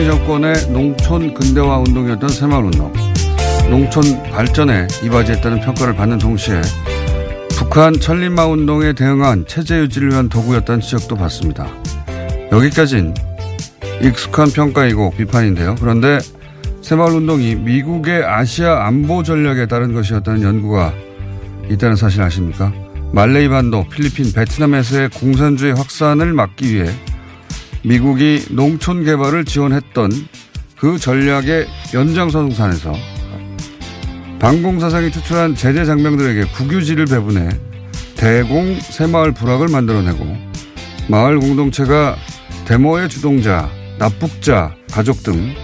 박정희 정권의 농촌 근대화 운동이었던 새마을운동. 농촌 발전에 이바지했다는 평가를 받는 동시에 북한 천린마 운동에 대응한 체제 유지를 위한 도구였다는 지적도 받습니다. 여기까진 익숙한 평가이고 비판인데요. 그런데 새마을 운동이 미국의 아시아 안보 전략에 따른 것이었다는 연구가 있다는 사실 아십니까? 말레이 반도, 필리핀, 베트남에서의 공산주의 확산을 막기 위해 미국이 농촌 개발을 지원했던 그 전략의 연장선상에서 방공사상이 투출한 제재 장병들에게 국유지를 배분해 대공 새마을 부락을 만들어내고 마을 공동체가 데모의 주동자, 납북자, 가족 등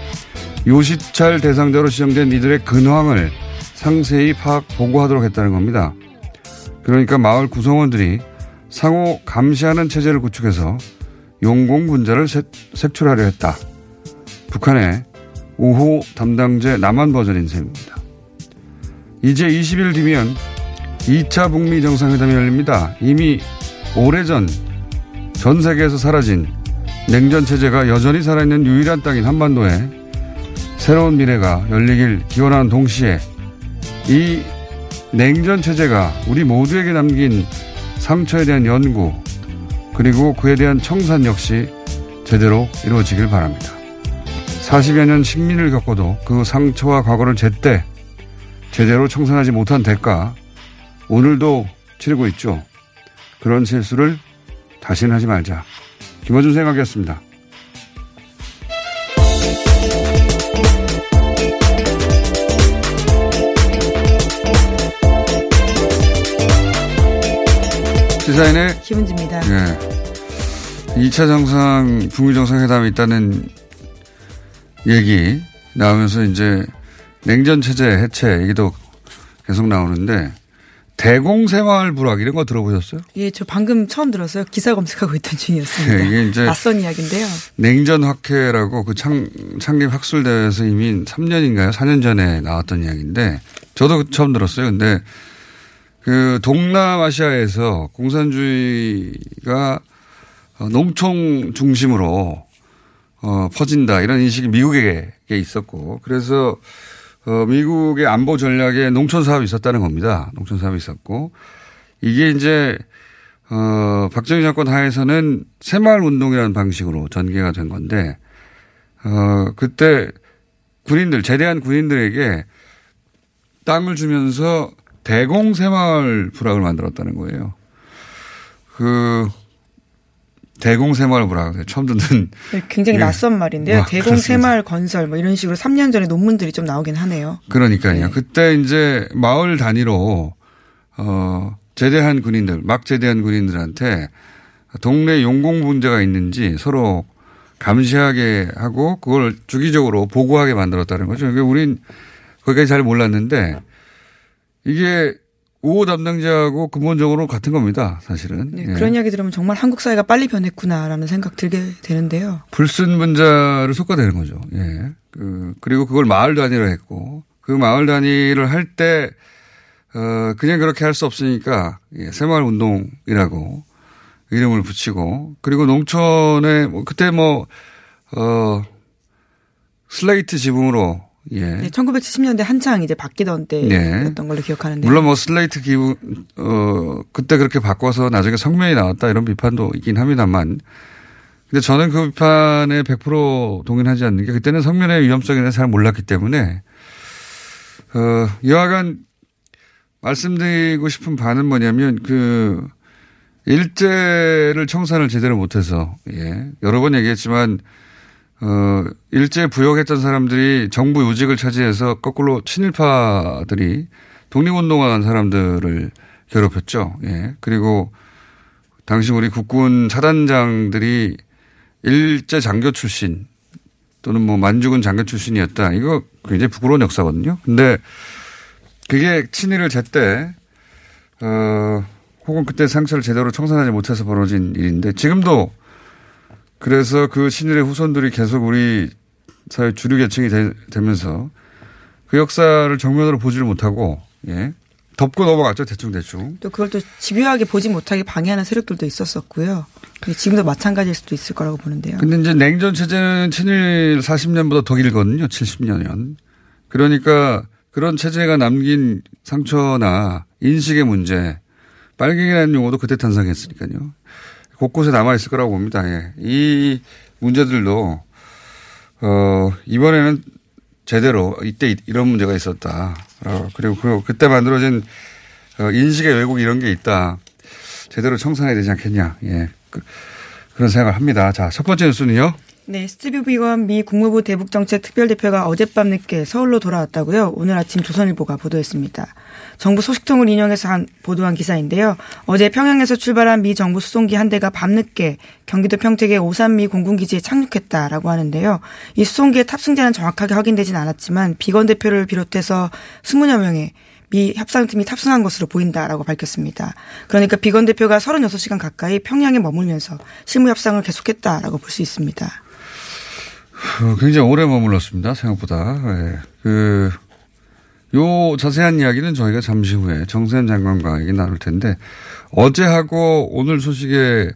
요시찰 대상자로 지정된 이들의 근황을 상세히 파악 보고하도록 했다는 겁니다. 그러니까 마을 구성원들이 상호 감시하는 체제를 구축해서 용공분자를 색출하려 했다. 북한의 5호 담당제 남한 버전인 셈입니다. 이제 20일 뒤면 2차 북미 정상회담이 열립니다. 이미 오래전 전 세계에서 사라진 냉전 체제가 여전히 살아있는 유일한 땅인 한반도에 새로운 미래가 열리길 기원하는 동시에 이 냉전 체제가 우리 모두에게 남긴 상처에 대한 연구 그리고 그에 대한 청산 역시 제대로 이루어지길 바랍니다. 40여 년 식민을 겪어도 그 상처와 과거를 제때 제대로 청산하지 못한 대가 오늘도 치르고 있죠. 그런 실수를 다시는 하지 말자. 김어준 생각이었습니다. 시사인의 김은지입니다. 예. 2차 정상, 북미 정상회담이 있다는 얘기 나오면서 이제 냉전 체제 해체 얘기도 계속 나오는데 대공생활 불황 이런 거 들어보셨어요? 예, 저 방금 처음 들었어요. 기사 검색하고 있던 중이었습니다. 예, 이게 이제 낯선 이야기인데요. 냉전 학회라고 그 창, 창립 학술 대회에서 이미 3년인가요? 4년 전에 나왔던 이야기인데 저도 처음 들었어요. 근데 그 동남아시아에서 공산주의가 농촌 중심으로 어, 퍼진다. 이런 인식이 미국에 있었고. 그래서 어, 미국의 안보 전략에 농촌 사업이 있었다는 겁니다. 농촌 사업이 있었고. 이게 이제 어, 박정희 정권 하에서는 새마을 운동이라는 방식으로 전개가 된 건데 어, 그때 군인들 제대한 군인들에게 땅을 주면서 대공 새마을 부락을 만들었다는 거예요. 그 대공 새마을 부락 처음 듣는 네, 굉장히 예. 낯선 말인데요. 아, 대공. 새마을 건설 뭐 이런 식으로 3년 전에 논문들이 좀 나오긴 하네요. 그러니까요. 네. 그때 이제 마을 단위로 어 제대한 군인들, 막 제대한 군인들한테 동네 용공 문제가 있는지 서로 감시하게 하고 그걸 주기적으로 보고하게 만들었다는 거죠. 그러니까 우린 거기까지 잘 몰랐는데 이게 우호 담당자하고 근본적으로 같은 겁니다. 사실은. 네, 예. 그런 이야기 들으면 정말 한국 사회가 빨리 변했구나라는 생각 들게 되는데요. 불순 분자를 속아내는 거죠. 예. 그, 그리고 그걸 마을 단위로 했고, 그 마을 단위를 할 때, 어, 그냥 그렇게 할 수 없으니까 예, 새마을 운동이라고 이름을 붙이고 그리고 농촌에 뭐 그때 뭐 어, 슬레이트 지붕으로 예. 네, 1970년대 한창 이제 바뀌던 때였던 네. 걸로 기억하는데. 물론 뭐 슬레이트 지붕, 어, 그때 그렇게 바꿔서 나중에 석면이 나왔다 이런 비판도 있긴 합니다만. 근데 저는 그 비판에 100% 동의하지 않는 게 그때는 석면의 위험성에 대해서 잘 몰랐기 때문에, 어, 여하간 말씀드리고 싶은 바는 뭐냐면 그 일제를 청산을 제대로 못해서, 예. 여러 번 얘기했지만 어, 일제 부역했던 사람들이 정부 요직을 차지해서 거꾸로 친일파들이 독립운동한 사람들을 괴롭혔죠. 예. 그리고 당시 우리 국군 사단장들이 일제 장교 출신 또는 뭐 만주군 장교 출신이었다. 이거 굉장히 부끄러운 역사거든요. 근데 그게 친일을 제때, 어, 혹은 그때 상처를 제대로 청산하지 못해서 벌어진 일인데 지금도 그래서 그 신일의 후손들이 계속 우리 사회 주류 계층이 되, 면서 그 역사를 정면으로 보지를 못하고 예. 덮고 넘어갔죠 대충 대충. 또 그걸 또 집요하게 보지 못하게 방해하는 세력들도 있었었고요. 지금도 마찬가지일 수도 있을 거라고 보는데요. 근데 이제 냉전 체제는 친일 40년보다 더 길거든요. 70년. 그러니까 그런 체제가 남긴 상처나 인식의 문제, 빨갱이라는 용어도 그때 탄생했으니까요. 곳곳에 남아 있을 거라고 봅니다. 예. 이 문제들도, 어, 이번에는 제대로 이때 이런 문제가 있었다. 어, 그리고 그, 그때 만들어진 어, 인식의 왜곡 이런 게 있다. 제대로 청산해야 되지 않겠냐. 예. 그, 그런 생각을 합니다. 자, 첫 번째 뉴스는요. 네, 스티브 비건 미 국무부 대북정책 특별대표가 어젯밤 늦게 서울로 돌아왔다고요. 오늘 아침 조선일보가 보도했습니다. 정부 소식통을 인용해서 한 보도한 기사인데요. 어제 평양에서 출발한 미 정부 수송기 한 대가 밤늦게 경기도 평택의 오산미 공군기지에 착륙했다라고 하는데요. 이 수송기의 탑승자는 정확하게 확인되진 않았지만 비건 대표를 비롯해서 20여 명의 미 협상팀이 탑승한 것으로 보인다라고 밝혔습니다. 그러니까 비건 대표가 36시간 가까이 평양에 머물면서 실무 협상을 계속했다라고 볼 수 있습니다. 어, 굉장히 오래 머물렀습니다. 생각보다. 네. 그, 요 자세한 이야기는 저희가 잠시 후에 정세현 장관과 얘기 나눌 텐데 어제하고 오늘 소식에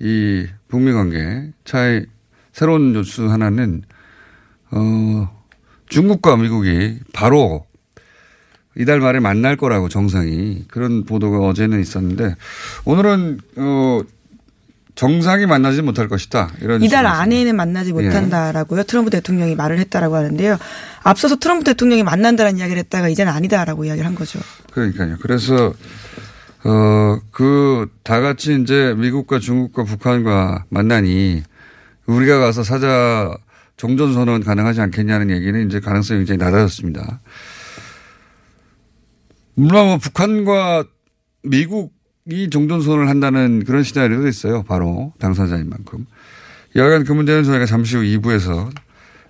이 북미 관계 차이 새로운 뉴스 하나는 어 중국과 미국이 바로 이달 말에 만날 거라고 정상이 그런 보도가 어제는 있었는데 오늘은 어 정상이 만나지 못할 것이다. 이런 이달 안에는 만나지 예. 못한다라고요. 예. 트럼프 대통령이 말을 했다라고 하는데요. 앞서서 트럼프 대통령이 만난다는 이야기를 했다가 이제는 아니다라고 이야기를 한 거죠. 그러니까요. 그래서 어 그 다 같이 이제 미국과 중국과 북한과 만나니 우리가 가서 사자 종전 선언 가능하지 않겠냐는 얘기는 이제 가능성이 굉장히 낮아졌습니다. 물론 뭐 북한과 미국 이 종전 선언을 한다는 그런 시나리오도 있어요. 바로 당사자인 만큼. 여하간 그 문제는 저희가 잠시 후 2부에서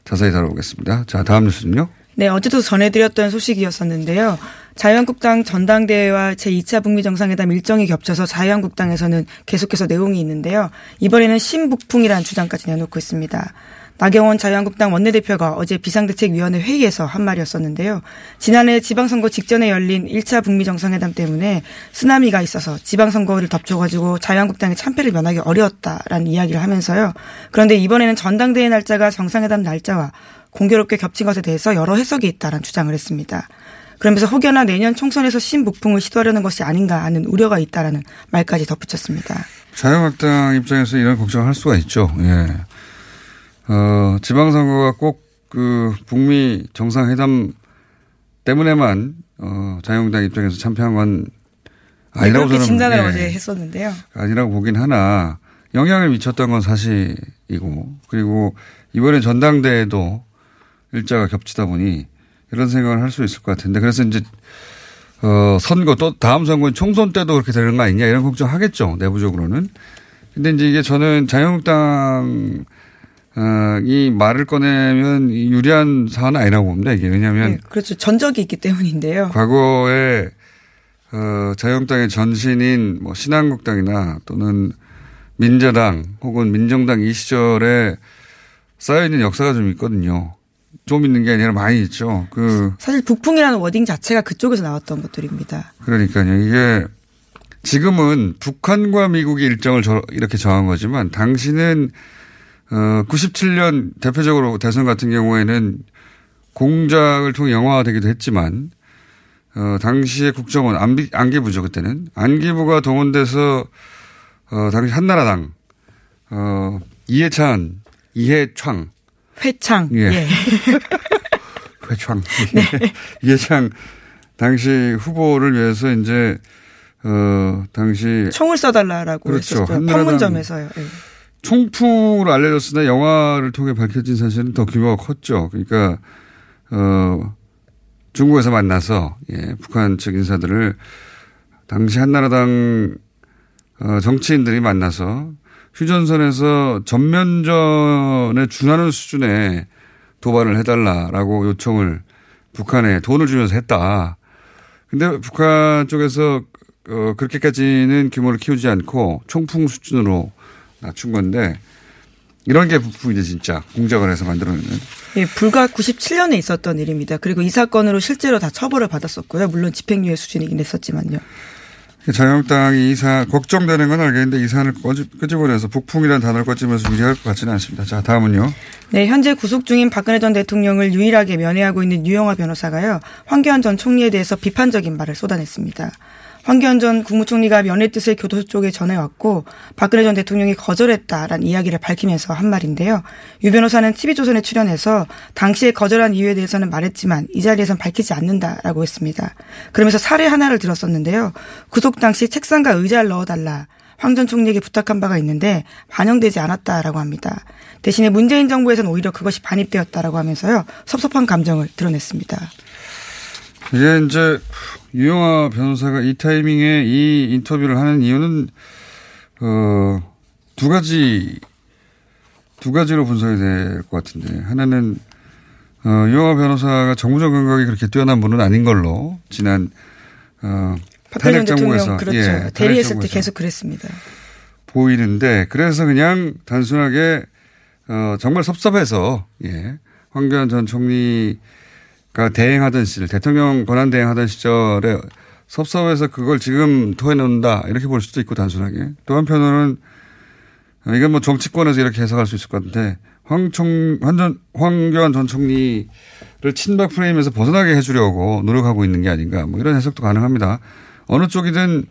자세히 다뤄보겠습니다. 자, 다음 뉴스는요. 네, 어제도 전해드렸던 소식이었었는데요. 자유한국당 전당대회와 제2차 북미 정상회담 일정이 겹쳐서 자유한국당에서는 계속해서 내용이 있는데요. 이번에는 신북풍이라는 주장까지 내놓고 있습니다. 나경원 자유한국당 원내대표가 어제 비상대책위원회 회의에서 한 말이었었는데요. 지난해 지방선거 직전에 열린 1차 북미 정상회담 때문에 쓰나미가 있어서 지방선거를 덮쳐가지고 자유한국당의 참패를 면하기 어려웠다라는 이야기를 하면서요. 그런데 이번에는 전당대회 날짜가 정상회담 날짜와 공교롭게 겹친 것에 대해서 여러 해석이 있다라는 주장을 했습니다. 그러면서 혹여나 내년 총선에서 신북풍을 시도하려는 것이 아닌가 하는 우려가 있다라는 말까지 덧붙였습니다. 자유한국당 입장에서 이런 걱정을 할 수가 있죠. 예. 어, 지방선거가 꼭 그 북미 정상회담 때문에만 어, 자유한국당 입장에서 참패한 건 아니라고 저는 진단을 예, 어제 했었는데요. 아니라고 보긴 하나 영향을 미쳤던 건 사실이고 그리고 이번에 전당대회도 일자가 겹치다 보니 이런 생각을 할 수 있을 것 같은데 그래서 이제 어, 선거 또 다음 선거는 총선 때도 그렇게 되는 거 아니냐 이런 걱정 하겠죠 내부적으로는. 근데 이제 이게 저는 자유한국당 어, 이 말을 꺼내면 유리한 사안은 아니라고 봅니다. 이게 왜냐하면 네, 그렇죠. 전적이 있기 때문인데요. 과거에 어, 자유한국당의 전신인 뭐 신한국당이나 또는 민자당 혹은 민정당 이 시절에 쌓여있는 역사가 좀 있거든요. 좀 있는 게 아니라 많이 있죠. 그 사실 북풍이라는 워딩 자체가 그쪽에서 나왔던 것들입니다. 그러니까요. 이게 지금은 북한과 미국의 일정을 저, 이렇게 정한 거지만 당시는 어 97년 대표적으로 대선 같은 경우에는 공작을 통해 영화화되기도 했지만 어 당시에 국정원 안비, 안기부죠 그때는 안기부가 동원돼서 어 당시 한나라당 어 이해찬 이해창 회창. 예. 예. 회창. 이해창 당시 후보를 위해서 이제 어 당시 총을 써달라라고 그렇죠. 했었죠. 판문점에서요. 예. 총풍으로 알려졌으나 영화를 통해 밝혀진 사실은 더 규모가 컸죠. 그러니까 어 중국에서 만나서 예, 북한 측 인사들을 당시 한나라당 어, 정치인들이 만나서 휴전선에서 전면전에 준하는 수준의 도발을 해달라라고 요청을 북한에 돈을 주면서 했다. 근데 북한 쪽에서 어, 그렇게까지는 규모를 키우지 않고 총풍 수준으로 낮춘 건데 이런 게 북풍이죠 진짜 공작을 해서 만들어내는. 예, 불과 97년에 있었던 일입니다. 그리고 이 사건으로 실제로 다 처벌을 받았었고요. 물론 집행유예 수준이긴 했었지만요. 자유한국당이 이 사, 걱정되는 건 알겠는데 이 사안을 끄집어내서 북풍이라는 단어를 꺼지면서 유리할 것 같지는 않습니다. 자, 다음은요. 네, 현재 구속 중인 박근혜 전 대통령을 유일하게 면회하고 있는 유영하 변호사가요. 황교안 전 총리에 대해서 비판적인 말을 쏟아냈습니다. 황교안 전 국무총리가 면회 뜻을 교도소 쪽에 전해왔고 박근혜 전 대통령이 거절했다라는 이야기를 밝히면서 한 말인데요. 유 변호사는 TV조선에 출연해서 당시에 거절한 이유에 대해서는 말했지만 이 자리에선 밝히지 않는다라고 했습니다. 그러면서 사례 하나를 들었었는데요. 구속 당시 책상과 의자를 넣어달라. 황전 총리에게 부탁한 바가 있는데 반영되지 않았다라고 합니다. 대신에 문재인 정부에서는 오히려 그것이 반입되었다라고 하면서요. 섭섭한 감정을 드러냈습니다. 이게 이제 유영아 변호사가 이 타이밍에 이 인터뷰를 하는 이유는 어, 두 가지 두 가지로 분석이 될 것 같은데 하나는 어, 유영아 변호사가 정무적 감각이 그렇게 뛰어난 분은 아닌 걸로 지난 어, 탄핵 정부에서 그렇죠. 예, 대리했을 때 계속 그랬습니다. 보이는데 그래서 그냥 단순하게 어 정말 섭섭해서 예 황교안 전 총리 가 대행하던 시절 대통령 권한 대행하던 시절에 섭섭해서 그걸 지금 토해놓는다 이렇게 볼 수도 있고 단순하게 또 한편으로는 어, 이건 뭐 정치권에서 이렇게 해석할 수 있을 것 같은데 황총 황전 황교안 전 총리를 친박 프레임에서 벗어나게 해주려고 노력하고 있는 게 아닌가 뭐 이런 해석도 가능합니다. 어느 쪽이든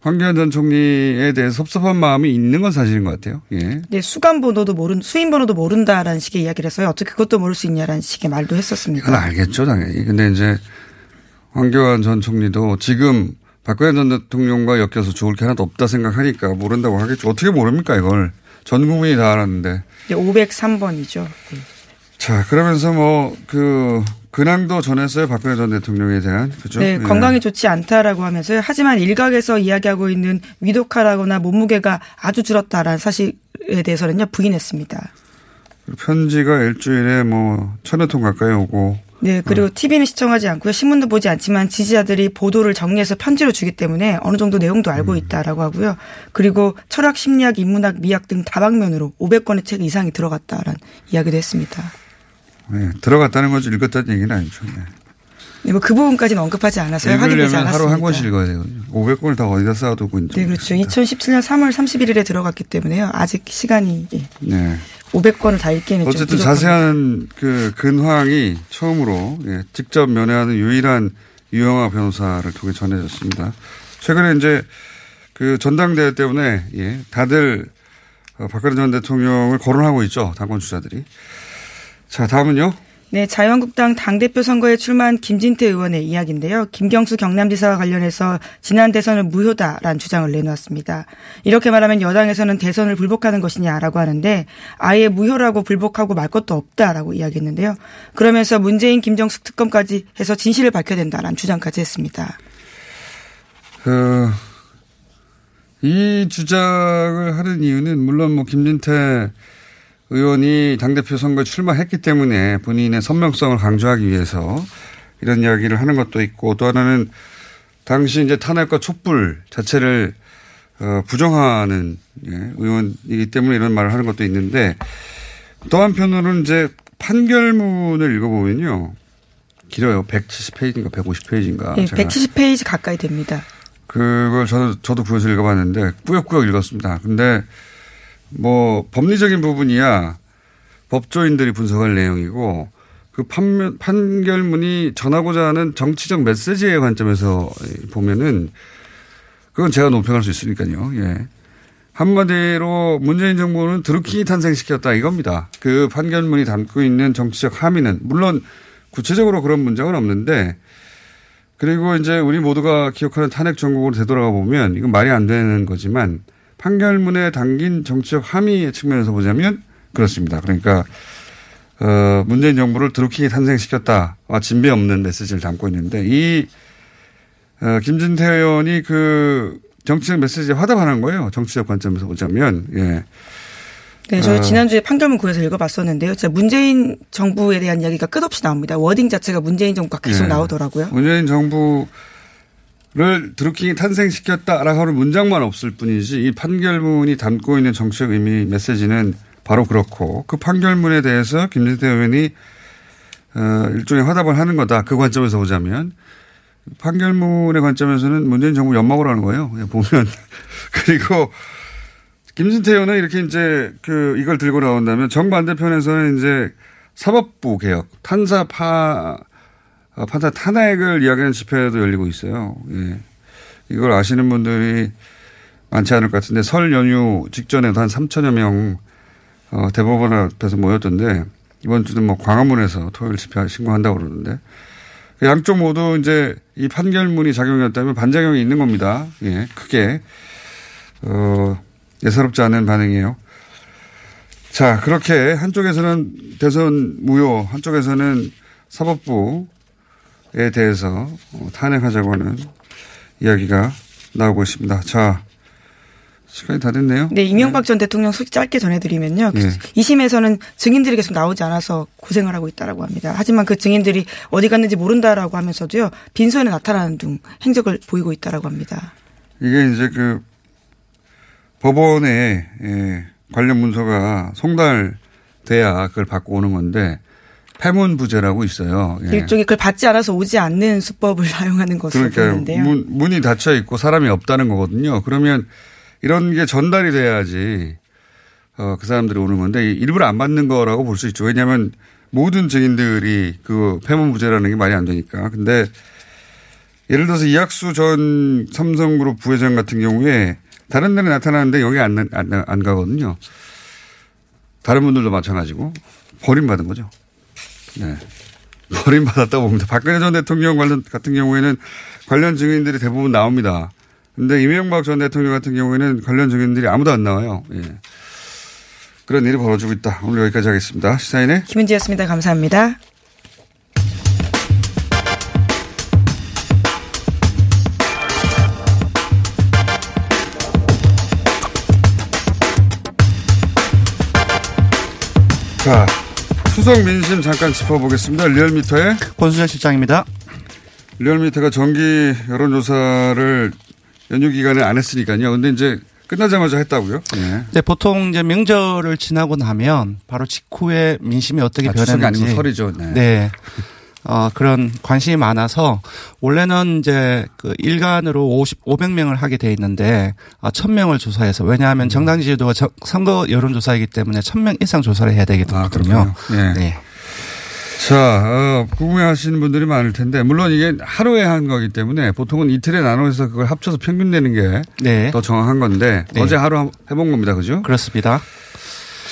황교안 전 총리에 대해서 섭섭한 마음이 있는 건 사실인 것 같아요. 예. 네, 수감 번호도 모른 수인 번호도 모른다라는 식의 이야기를 해서요. 어떻게 그것도 모를 수 있냐라는 식의 말도 그건 했었습니다. 알겠죠, 당연히. 근데 이제 황교안 전 총리도 지금 박근혜 전 대통령과 엮여서 좋을 게 하나도 없다 생각하니까 모른다고 하겠죠. 어떻게 모릅니까, 이걸. 전 국민이 다 알았는데. 네, 503번이죠. 자, 그러면서 뭐, 그, 근황도 전했어요. 박근혜 전 대통령에 대한. 그죠? 네, 예. 건강이 좋지 않다라고 하면서요. 하지만 일각에서 이야기하고 있는 위독하라거나 몸무게가 아주 줄었다라는 사실에 대해서는요 부인했습니다. 편지가 일주일에 뭐, 천여 통 가까이 오고. 네, 그리고 TV는 시청하지 않고요. 신문도 보지 않지만 지지자들이 보도를 정리해서 편지로 주기 때문에 어느 정도 내용도 알고 있다라고 하고요. 그리고 철학, 심리학, 인문학, 미학 등 다방면으로 500권의 책 이상이 들어갔다라는 이야기도 했습니다. 예, 들어갔다는 거지 읽었다는 얘기는 아니죠. 예. 네, 뭐그 부분까지는 언급하지 않아서요. 확인되지 않았습니다. 하루 한 권씩 읽어야 되거든요. 500권을 다 어디다 쌓아두고 있는지. 네, 그렇죠. 모르겠습니다. 2017년 3월 31일에 들어갔기 때문에요. 아직 시간이 예, 네. 500권을 다 읽기에는 좀 어쨌든. 자세한 그 근황이 처음으로 예, 직접 면회하는 유일한 유영아 변호사를 통해 전해졌습니다. 최근에 이제 그 전당대회 때문에 예, 다들 어, 박근혜 전 대통령을 거론하고 있죠. 당권 주자들이. 자, 다음은요. 네, 자유한국당 당대표 선거에 출마한 김진태 의원의 이야기인데요. 김경수 경남지사와 관련해서 지난 대선은 무효다라는 주장을 내놓았습니다. 이렇게 말하면 여당에서는 대선을 불복하는 것이냐라고 하는데 아예 무효라고 불복하고 말 것도 없다라고 이야기했는데요. 그러면서 문재인 김정숙 특검까지 해서 진실을 밝혀야 된다라는 주장까지 했습니다. 그, 이 주장을 하는 이유는 물론 뭐 김진태 의원이 당대표 선거에 출마했기 때문에 본인의 선명성을 강조하기 위해서 이런 이야기를 하는 것도 있고 또 하나는 당시 이제 탄핵과 촛불 자체를 어, 부정하는 예, 의원이기 때문에 이런 말을 하는 것도 있는데 또 한편으로는 이제 판결문을 읽어보면요. 길어요. 170페이지인가 150페이지인가. 네, 170페이지 가까이 됩니다. 그걸 저도, 저도 구해서 읽어봤는데 꾸역꾸역 읽었습니다. 근데 뭐 법리적인 부분이야 법조인들이 분석할 내용이고 그 판면, 판결문이 전하고자 하는 정치적 메시지의 관점에서 보면은 그건 제가 논평할 수 있으니까요. 예. 한마디로 문재인 정부는 드루킹이 탄생시켰다 이겁니다. 그 판결문이 담고 있는 정치적 함의는 물론 구체적으로 그런 문장은 없는데 그리고 이제 우리 모두가 기억하는 탄핵 전국으로 되돌아가 보면 이건 말이 안 되는 거지만 판결문에 담긴 정치적 함의의 측면에서 보자면 그렇습니다. 그러니까 어 문재인 정부를 드루킹이 탄생시켰다와 진배 없는 메시지를 담고 있는데 이 어, 김진태 의원이 그 정치적 메시지에 화답하는 거예요. 정치적 관점에서 보자면. 예. 네, 저희 어. 지난주에 판결문 구해서 읽어봤었는데요. 진짜 문재인 정부에 대한 이야기가 끝없이 나옵니다. 워딩 자체가 문재인 정부가 계속 예. 나오더라고요. 문재인 정부 를 드루킹이 탄생시켰다라고 하는 문장만 없을 뿐이지 이 판결문이 담고 있는 정치적 의미 메시지는 바로 그렇고 그 판결문에 대해서 김진태 의원이 어, 일종의 화답을 하는 거다. 그 관점에서 보자면 판결문의 관점에서는 문재인 정부 연막으로 하는 거예요. 보면 그리고 김진태 의원은 이렇게 이제 그 이걸 들고 나온다면 정반대편에서는 이제 사법부 개혁, 탄사파, 어, 판사 탄핵을 이야기하는 집회도 열리고 있어요. 예. 이걸 아시는 분들이 많지 않을 것 같은데 설 연휴 직전에도 한 3천여 명 어, 대법원 앞에서 모였던데 이번 주는 뭐 광화문에서 토요일 집회 신고한다고 그러는데 양쪽 모두 이제 이 판결문이 작용이었다면 반작용이 있는 겁니다. 예, 크게. 어, 예사롭지 않은 반응이에요. 자, 그렇게 한쪽에서는 대선 무효, 한쪽에서는 사법부 에 대해서 탄핵하자고 하는 이야기가 나오고 있습니다. 자, 시간이 다 됐네요. 네, 이명박 전 대통령 소식 짧게 전해드리면요. 네. 2심에서는 증인들이 계속 나오지 않아서 고생을 하고 있다라고 합니다. 하지만 그 증인들이 어디 갔는지 모른다라고 하면서도요. 빈소에 나타나는 등 행적을 보이고 있다라고 합니다. 이게 이제 그 법원에 예, 관련 문서가 송달돼야 그걸 받고 오는 건데 패문부제라고 있어요. 예. 일종의 그걸 받지 않아서 오지 않는 수법을 사용하는 것으로 보이는데요. 문, 문이 닫혀 있고 사람이 없다는 거거든요. 그러면 이런 게 전달이 돼야지 어, 그 사람들이 오는 건데 일부러 안 받는 거라고 볼 수 있죠. 왜냐하면 모든 증인들이 그 패문부제라는 게 말이 안 되니까. 근데 예를 들어서 이학수 전 삼성그룹 부회장 같은 경우에 다른 데는 나타나는데 여기 안, 안, 안 가거든요. 다른 분들도 마찬가지고 버림받은 거죠. 네. 버림받았다고 봅니다. 박근혜 전 대통령 관련 같은 경우에는 관련 증인들이 대부분 나옵니다. 근데 이명박 전 대통령 같은 경우에는 관련 증인들이 아무도 안 나와요. 예. 그런 일이 벌어지고 있다. 오늘 여기까지 하겠습니다. 시사인의 김은지였습니다. 감사합니다. 자, 수석 민심 잠깐 짚어보겠습니다. 리얼미터의 권수현 실장입니다. 리얼미터가 정기 여론조사를 연휴 기간에 안 했으니까요. 근데 이제 끝나자마자 했다고요? 네. 네. 보통 이제 명절을 지나고 나면 바로 직후에 민심이 어떻게 아, 변했는지. 아니면 설이죠. 네. 네. 어, 그런 관심이 많아서 원래는 이제 그 일간으로 50, 500명을 하게 돼 있는데 아, 1000명을 조사해서 왜냐하면 정당 지지도가 선거 여론조사이기 때문에 1000명 이상 조사를 해야 되거든요. 아, 네. 네. 자, 어, 궁금해하시는 분들이 많을 텐데 물론 이게 하루에 한 거기 때문에 보통은 이틀에 나눠서 그걸 합쳐서 평균 내는 게더 네. 정확한 건데 네. 어제 하루 해본 겁니다, 그죠? 그렇습니다.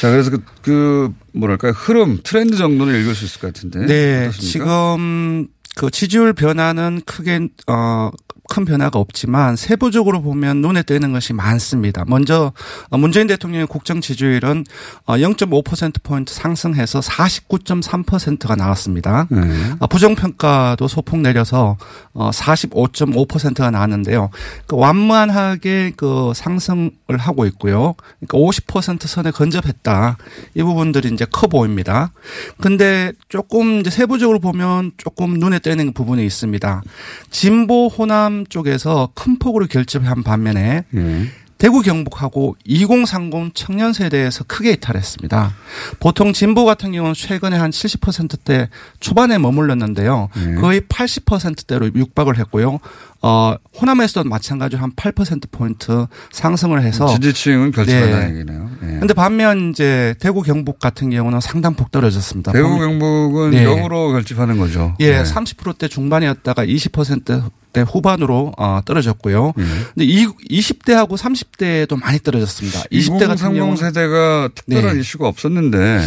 자, 그래서 그, 그 뭐랄까요 흐름 트렌드 정도는 읽을 수 있을 것 같은데. 네, 어떻습니까? 지금 그 지지율 변화는 크게 어큰 변화가 없지만 세부적으로 보면 눈에 띄는 것이 많습니다. 먼저 문재인 대통령의 국정 지지율은 0.5%포인트 상승해서 49.3%가 나왔습니다. 네. 부정평가도 소폭 내려서 45.5%가 나왔는데요. 그 완만하게 그 상승을 하고 있고요. 그러니까 50% 선에 근접했다. 이 부분들이 이제 커 보입니다. 근데 조금 이제 세부적으로 보면 조금 눈에 띄는 부분이 있습니다. 진보 호남 쪽에서 큰 폭으로 결집한 반면에 네. 대구 경북하고 2030 청년 세대에서 크게 이탈했습니다. 보통 진보 같은 경우는 최근에 한 70%대 초반에 머물렀는데요. 네. 거의 80%대로 육박을 했고요. 어, 호남에서도 마찬가지로 한 8% 포인트 상승을 해서 지지층은 결집한다는 네. 얘기네요. 예. 근데 반면 이제 대구 경북 같은 경우는 상당폭 떨어졌습니다. 대구 경북은 네. 역으로 결집하는 거죠. 예, 네. 30%대 중반이었다가 20%대 후반으로 어, 떨어졌고요. 예. 근데 이 20대하고 30대도 많이 떨어졌습니다. 20대 같은 2030 경우 세대가 특별한 네. 이슈가 없었는데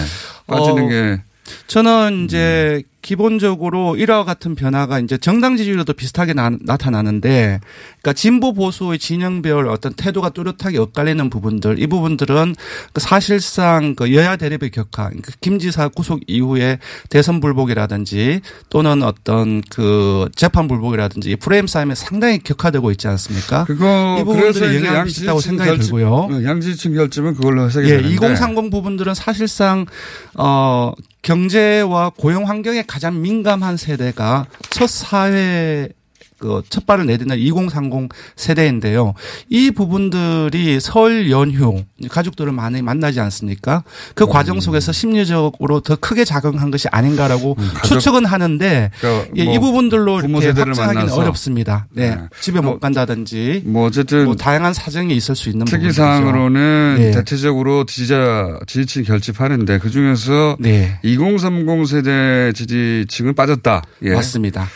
빠지는 어, 게 저는 이제 기본적으로 이와 같은 변화가 이제 정당 지지율도 비슷하게 나, 타나는데 그러니까 진보 보수의 진영별 어떤 태도가 뚜렷하게 엇갈리는 부분들 이 부분들은 그 사실상 그 여야 대립의 격화 그러니까 김 지사 구속 이후에 대선 불복이라든지 또는 어떤 그 재판 불복이라든지 이 프레임 싸움에 상당히 격화되고 있지 않습니까? 그거 이 이제 영향을 미친다고 생각이 결집- 들고요. 어, 양지층 결집은 그걸로 해석이 예, 되는데 2030 부분들은 사실상 어 경제와 고용 환경에 가장 민감한 세대가 첫 사회 그첫 발을 내딛는 2030 세대인데요. 이 부분들이 설 연휴 가족들을 많이 만나지 않습니까? 그 음. 과정 속에서 심리적으로 더 크게 작용한 것이 아닌가라고 음, 추측은 하는데 그러니까 예, 뭐 이 부분들로 이렇게 만나서. 어렵습니다. 네. 네. 집에 뭐- 못 간다든지 뭐 어쨌든 뭐 다양한 사정이 있을 수 있는 부분이죠. 특이 사항으로는 네. 대체적으로 지지자 지지층 결집하는데 그 중에서 네. 2030 세대 지지층은 빠졌다. 예. 맞습니다.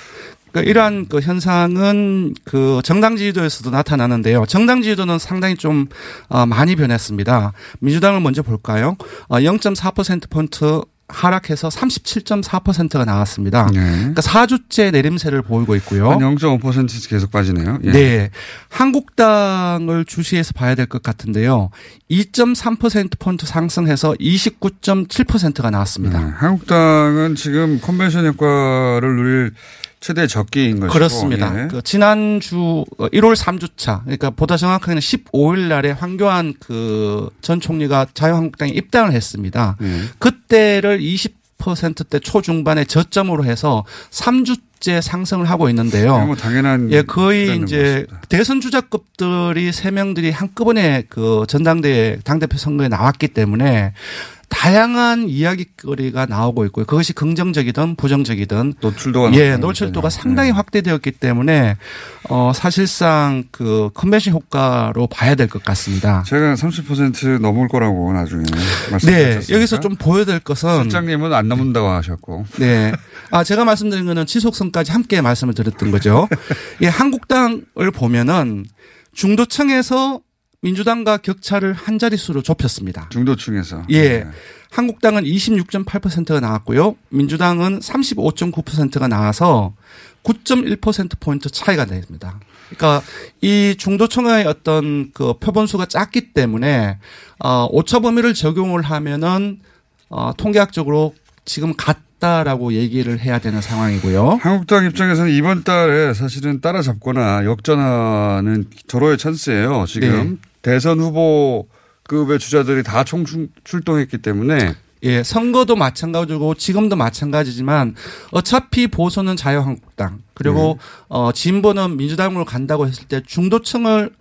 그러니까 이러한 그 현상은 그 정당 지지도에서도 나타나는데요. 정당 지지도는 상당히 좀 어, 많이 변했습니다. 민주당을 먼저 볼까요? 어, 0.4% 포인트 하락해서 37.4%가 나왔습니다. 예. 그러니까 4주째 내림세를 보이고 있고요. 한 0.5% 계속 빠지네요. 예. 네. 한국당을 주시해서 봐야 될 것 같은데요. 2.3% 포인트 상승해서 29.7%가 나왔습니다. 네. 한국당은 지금 컨벤션 효과를 누릴 최대 적기인 것이고 그렇습니다. 예. 그 지난주 1월 3주차, 그러니까 보다 정확하게는 15일 날에 황교안 그 전 총리가 자유한국당에 입당을 했습니다. 예. 그때를 20%대 초중반의 저점으로 해서 3주째 상승을 하고 있는데요. 뭐 당연한 예, 거의 이제. 대선 주자급들이 세 명들이 한꺼번에 그 전당대회 당대표 선거에 나왔기 때문에 다양한 이야기거리가 나오고 있고요. 그것이 긍정적이든 부정적이든 노출도가 예, 노출도가. 상당히 확대되었기 때문에 어 사실상 그 컨벤션 효과로 봐야 될 것 같습니다. 제가 30% 넘을 거라고 나중에 네, 말씀드렸습니다. 여기서 좀 보여야 될 것은 실장님은 안 넘는다고 하셨고 네. 아, 제가 말씀드린 거는 지속성까지 함께 말씀을 드렸던 거죠. 예, 한국당을 보면은 중도층에서 민주당과 격차를 한 자릿수로 좁혔습니다. 중도층에서 예. 네. 한국당은 26.8%가 나왔고요. 민주당은 35.9%가 나와서 9.1%포인트 차이가 납니다. 그러니까 이 중도층의 어떤 그 표본수가 작기 때문에 어, 오차 범위를 적용을 하면은 어, 통계학적으로 지금 같다라고 얘기를 해야 되는 상황이고요. 한국당 입장에서는 이번 달에 사실은 따라잡거나 역전하는 절호의 찬스예요. 지금 대선 후보급의 주자들이 다 총출동했기 때문에 예, 선거도 마찬가지고 지금도 마찬가지지만 어차피 보수는 자유한국당 그리고 어 진보는 민주당으로 간다고 했을 때 중도층을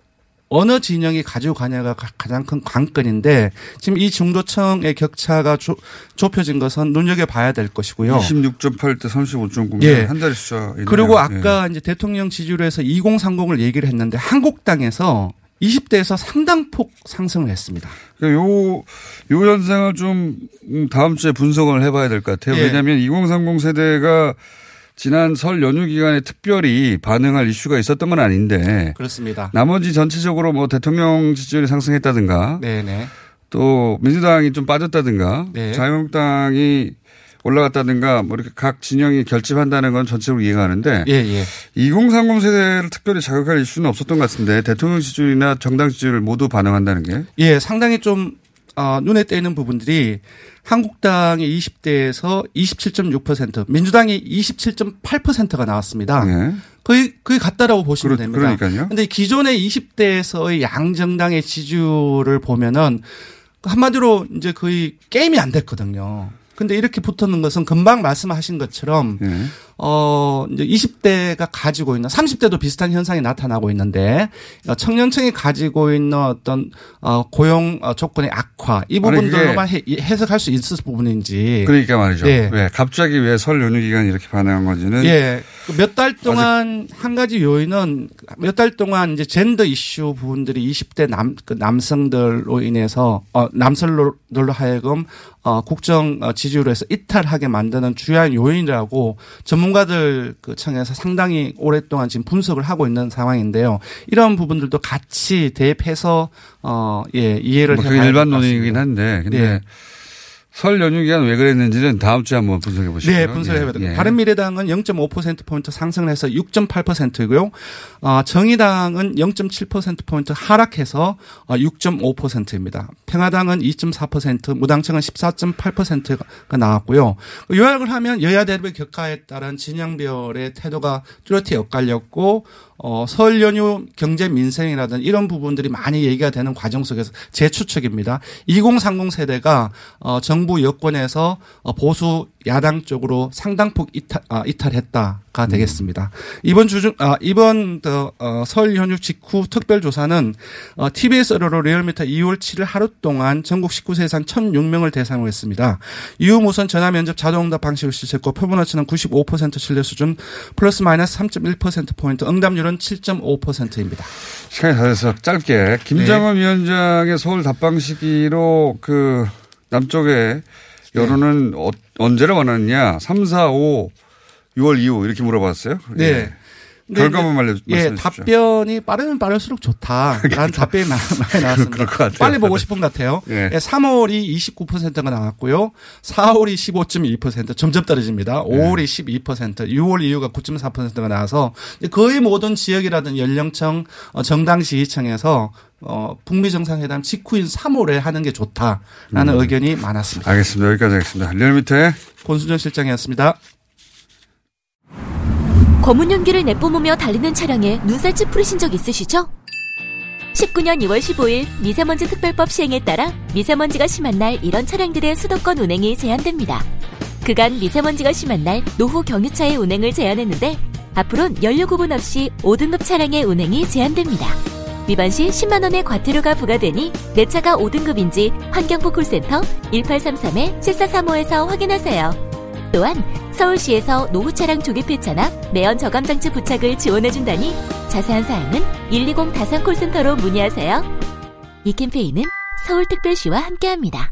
어느 진영이 가지고 가냐가 가- 가장 큰 관건인데 지금 이 중도층의 격차가 좁, 좁혀진 것은 눈여겨 봐야 될 것이고요. 26.8 대 35.9면 예. 한 자리 숫자. 그리고 예. 아까 이제 대통령 지지율에서 2030을 얘기를 했는데 한국당에서 20대에서 상당폭 상승을 했습니다. 그러니까 요, 요 현상을 좀 음, 다음 주에 분석을 해봐야 될 것 같아요. 예. 왜냐하면 2030 세대가 지난 설 연휴 기간에 특별히 반응할 이슈가 있었던 건 아닌데 그렇습니다. 나머지 전체적으로 뭐 대통령 지지율이 상승했다든가 네네. 또 민주당이 좀 빠졌다든가 네. 자유한국당이 올라갔다든가 뭐 이렇게 각 진영이 결집한다는 건 전체적으로 이해가 가는데 예, 예. 2030 세대를 특별히 자극할 이슈는 없었던 것 같은데 대통령 지지율이나 정당 지지율을 모두 반영한다는 게 예, 상당히 좀 어, 눈에 띄는 부분들이 한국당이 20대에서 27.6%, 민주당이 27.8%가 나왔습니다. 예. 거의 거의 같다라고 보시면 그러- 됩니다. 그러니까요. 근데 기존의 20대에서의 양정당의 지지율을 보면은 한마디로 이제 거의 게임이 안 됐거든요. 근데 이렇게 붙었는 것은 금방 말씀하신 것처럼 예. 어 이제 20대가 가지고 있는 30대도 비슷한 현상이 나타나고 있는데 어, 청년층이 가지고 있는 어떤 어 고용 어, 조건의 악화 이 부분들로만 해, 해석할 수 있을 부분인지 그러니까 말이죠. 예. 왜 갑자기 왜 설 연휴 기간이 이렇게 반응한 건지는 예. 몇 달 동안 한 가지 요인은 몇 달 동안 이제 젠더 이슈 부분들이 20대 남, 그 남성들로 인해서, 어, 남성들로 하여금, 어, 국정 어, 지지율에서 이탈하게 만드는 주요한 요인이라고 전문 가들 그 청에서 상당히 오랫동안 지금 분석을 하고 있는 상황인데요. 이런 부분들도 같이 대입해서, 어, 예, 이해를 뭐 그게 될것 일반 같습니다. 논의이긴 한데 근데 네. 설 연휴 기간 왜 그랬는지는 다음 주에 한번 분석해 보시죠. 네, 분석해봐야 됩니다. 바른미래당은 0.5%포인트 상승을 해서 6.8%고요. 어, 정의당은 0.7%포인트 하락해서 어, 6.5%입니다. 평화당은 2.4%, 무당층은 14.8%가 나왔고요. 요약을 하면 여야 대립의 격화에 따른 진영별의 태도가 뚜렷이 엇갈렸고 어, 설 연휴 경제 민생이라든 이런 부분들이 많이 얘기가 되는 과정 속에서 제 추측입니다. 2030 세대가 어, 정부 여권에서 어, 보수 야당 쪽으로 상당폭 이탈, 아, 이탈했다가 되겠습니다. 이번 주중 아, 이번 더, 어, 설 연휴 직후 특별 조사는 어, TBS 의뢰로 리얼미터 2월 7일 하루 동안 전국 19세 이상 1,006명을 대상으로 했습니다. 이후 무선 전화 면접 자동응답 방식을 실시했고 표본오차는 95% 신뢰 수준 플러스 마이너스 3.1% 포인트 응답률은 7.5%입니다. 시간이 다 돼서 짧게 김정은 위원장의 서울 답방 시기로 그 남쪽에 여론은 어, 언제를 원하느냐 3, 4, 5, 6월 이후 이렇게 물어봤어요. 네. 예. 결과만 말려 예. 답변이 빠르면 빠를수록 좋다라는 답변이 많- 많이 나왔습니다. 빨리 보고 싶은 것 같아요. 예. 예, 3월이 29%가 나왔고요. 4월이 15.2% 점점 떨어집니다. 5월이 12%, 6월 이후가 9.4%가 나와서 거의 모든 지역이라든 연령층, 어, 정당 지휘층에서 어, 북미 정상회담 직후인 3월에 하는 게 좋다라는 의견이 많았습니다. 알겠습니다. 여기까지 하겠습니다. 리얼미터의 권순정 실장이었습니다. 검은 연기를 내뿜으며 달리는 차량에 눈살집 부리신 적 있으시죠? 19년 2월 15일 미세먼지 특별법 시행에 따라 미세먼지가 심한 날 이런 차량들의 수도권 운행이 제한됩니다. 그간 미세먼지가 심한 날 노후 경유차의 운행을 제한했는데 앞으로는 연료 구분 없이 5등급 차량의 운행이 제한됩니다. 위반 시 10만 원의 과태료가 부과되니 내 차가 5등급인지 환경부 콜센터 1833-7435에서 확인하세요. 또한 서울시에서 노후 차량 조기 폐차나 매연 저감 장치 부착을 지원해 준다니 자세한 사항은 120 다산 콜센터로 문의하세요. 이 캠페인은 서울특별시와 함께합니다.